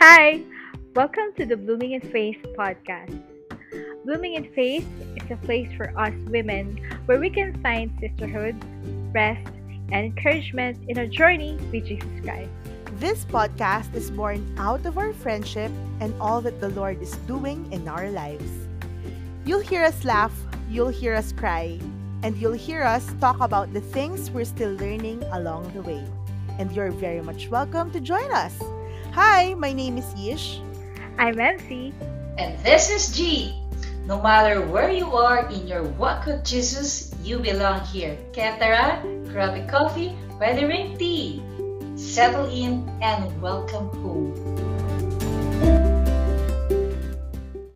Hi, welcome to the Blooming in Faith podcast. Blooming in Faith is a place for us women where we can find sisterhood, rest, and encouragement in our journey with Jesus Christ. This podcast is born out of our friendship and all that the Lord is doing in our lives. You'll hear us laugh, you'll hear us cry, and you'll hear us talk about the things we're still learning along the way. And you're very much welcome to join us. Hi, my name is Yish. I'm MC. And this is G. No matter where you are in your walk with Jesus, you belong here. Kaya tara, grab a coffee, ready ring tea. Settle in and welcome home.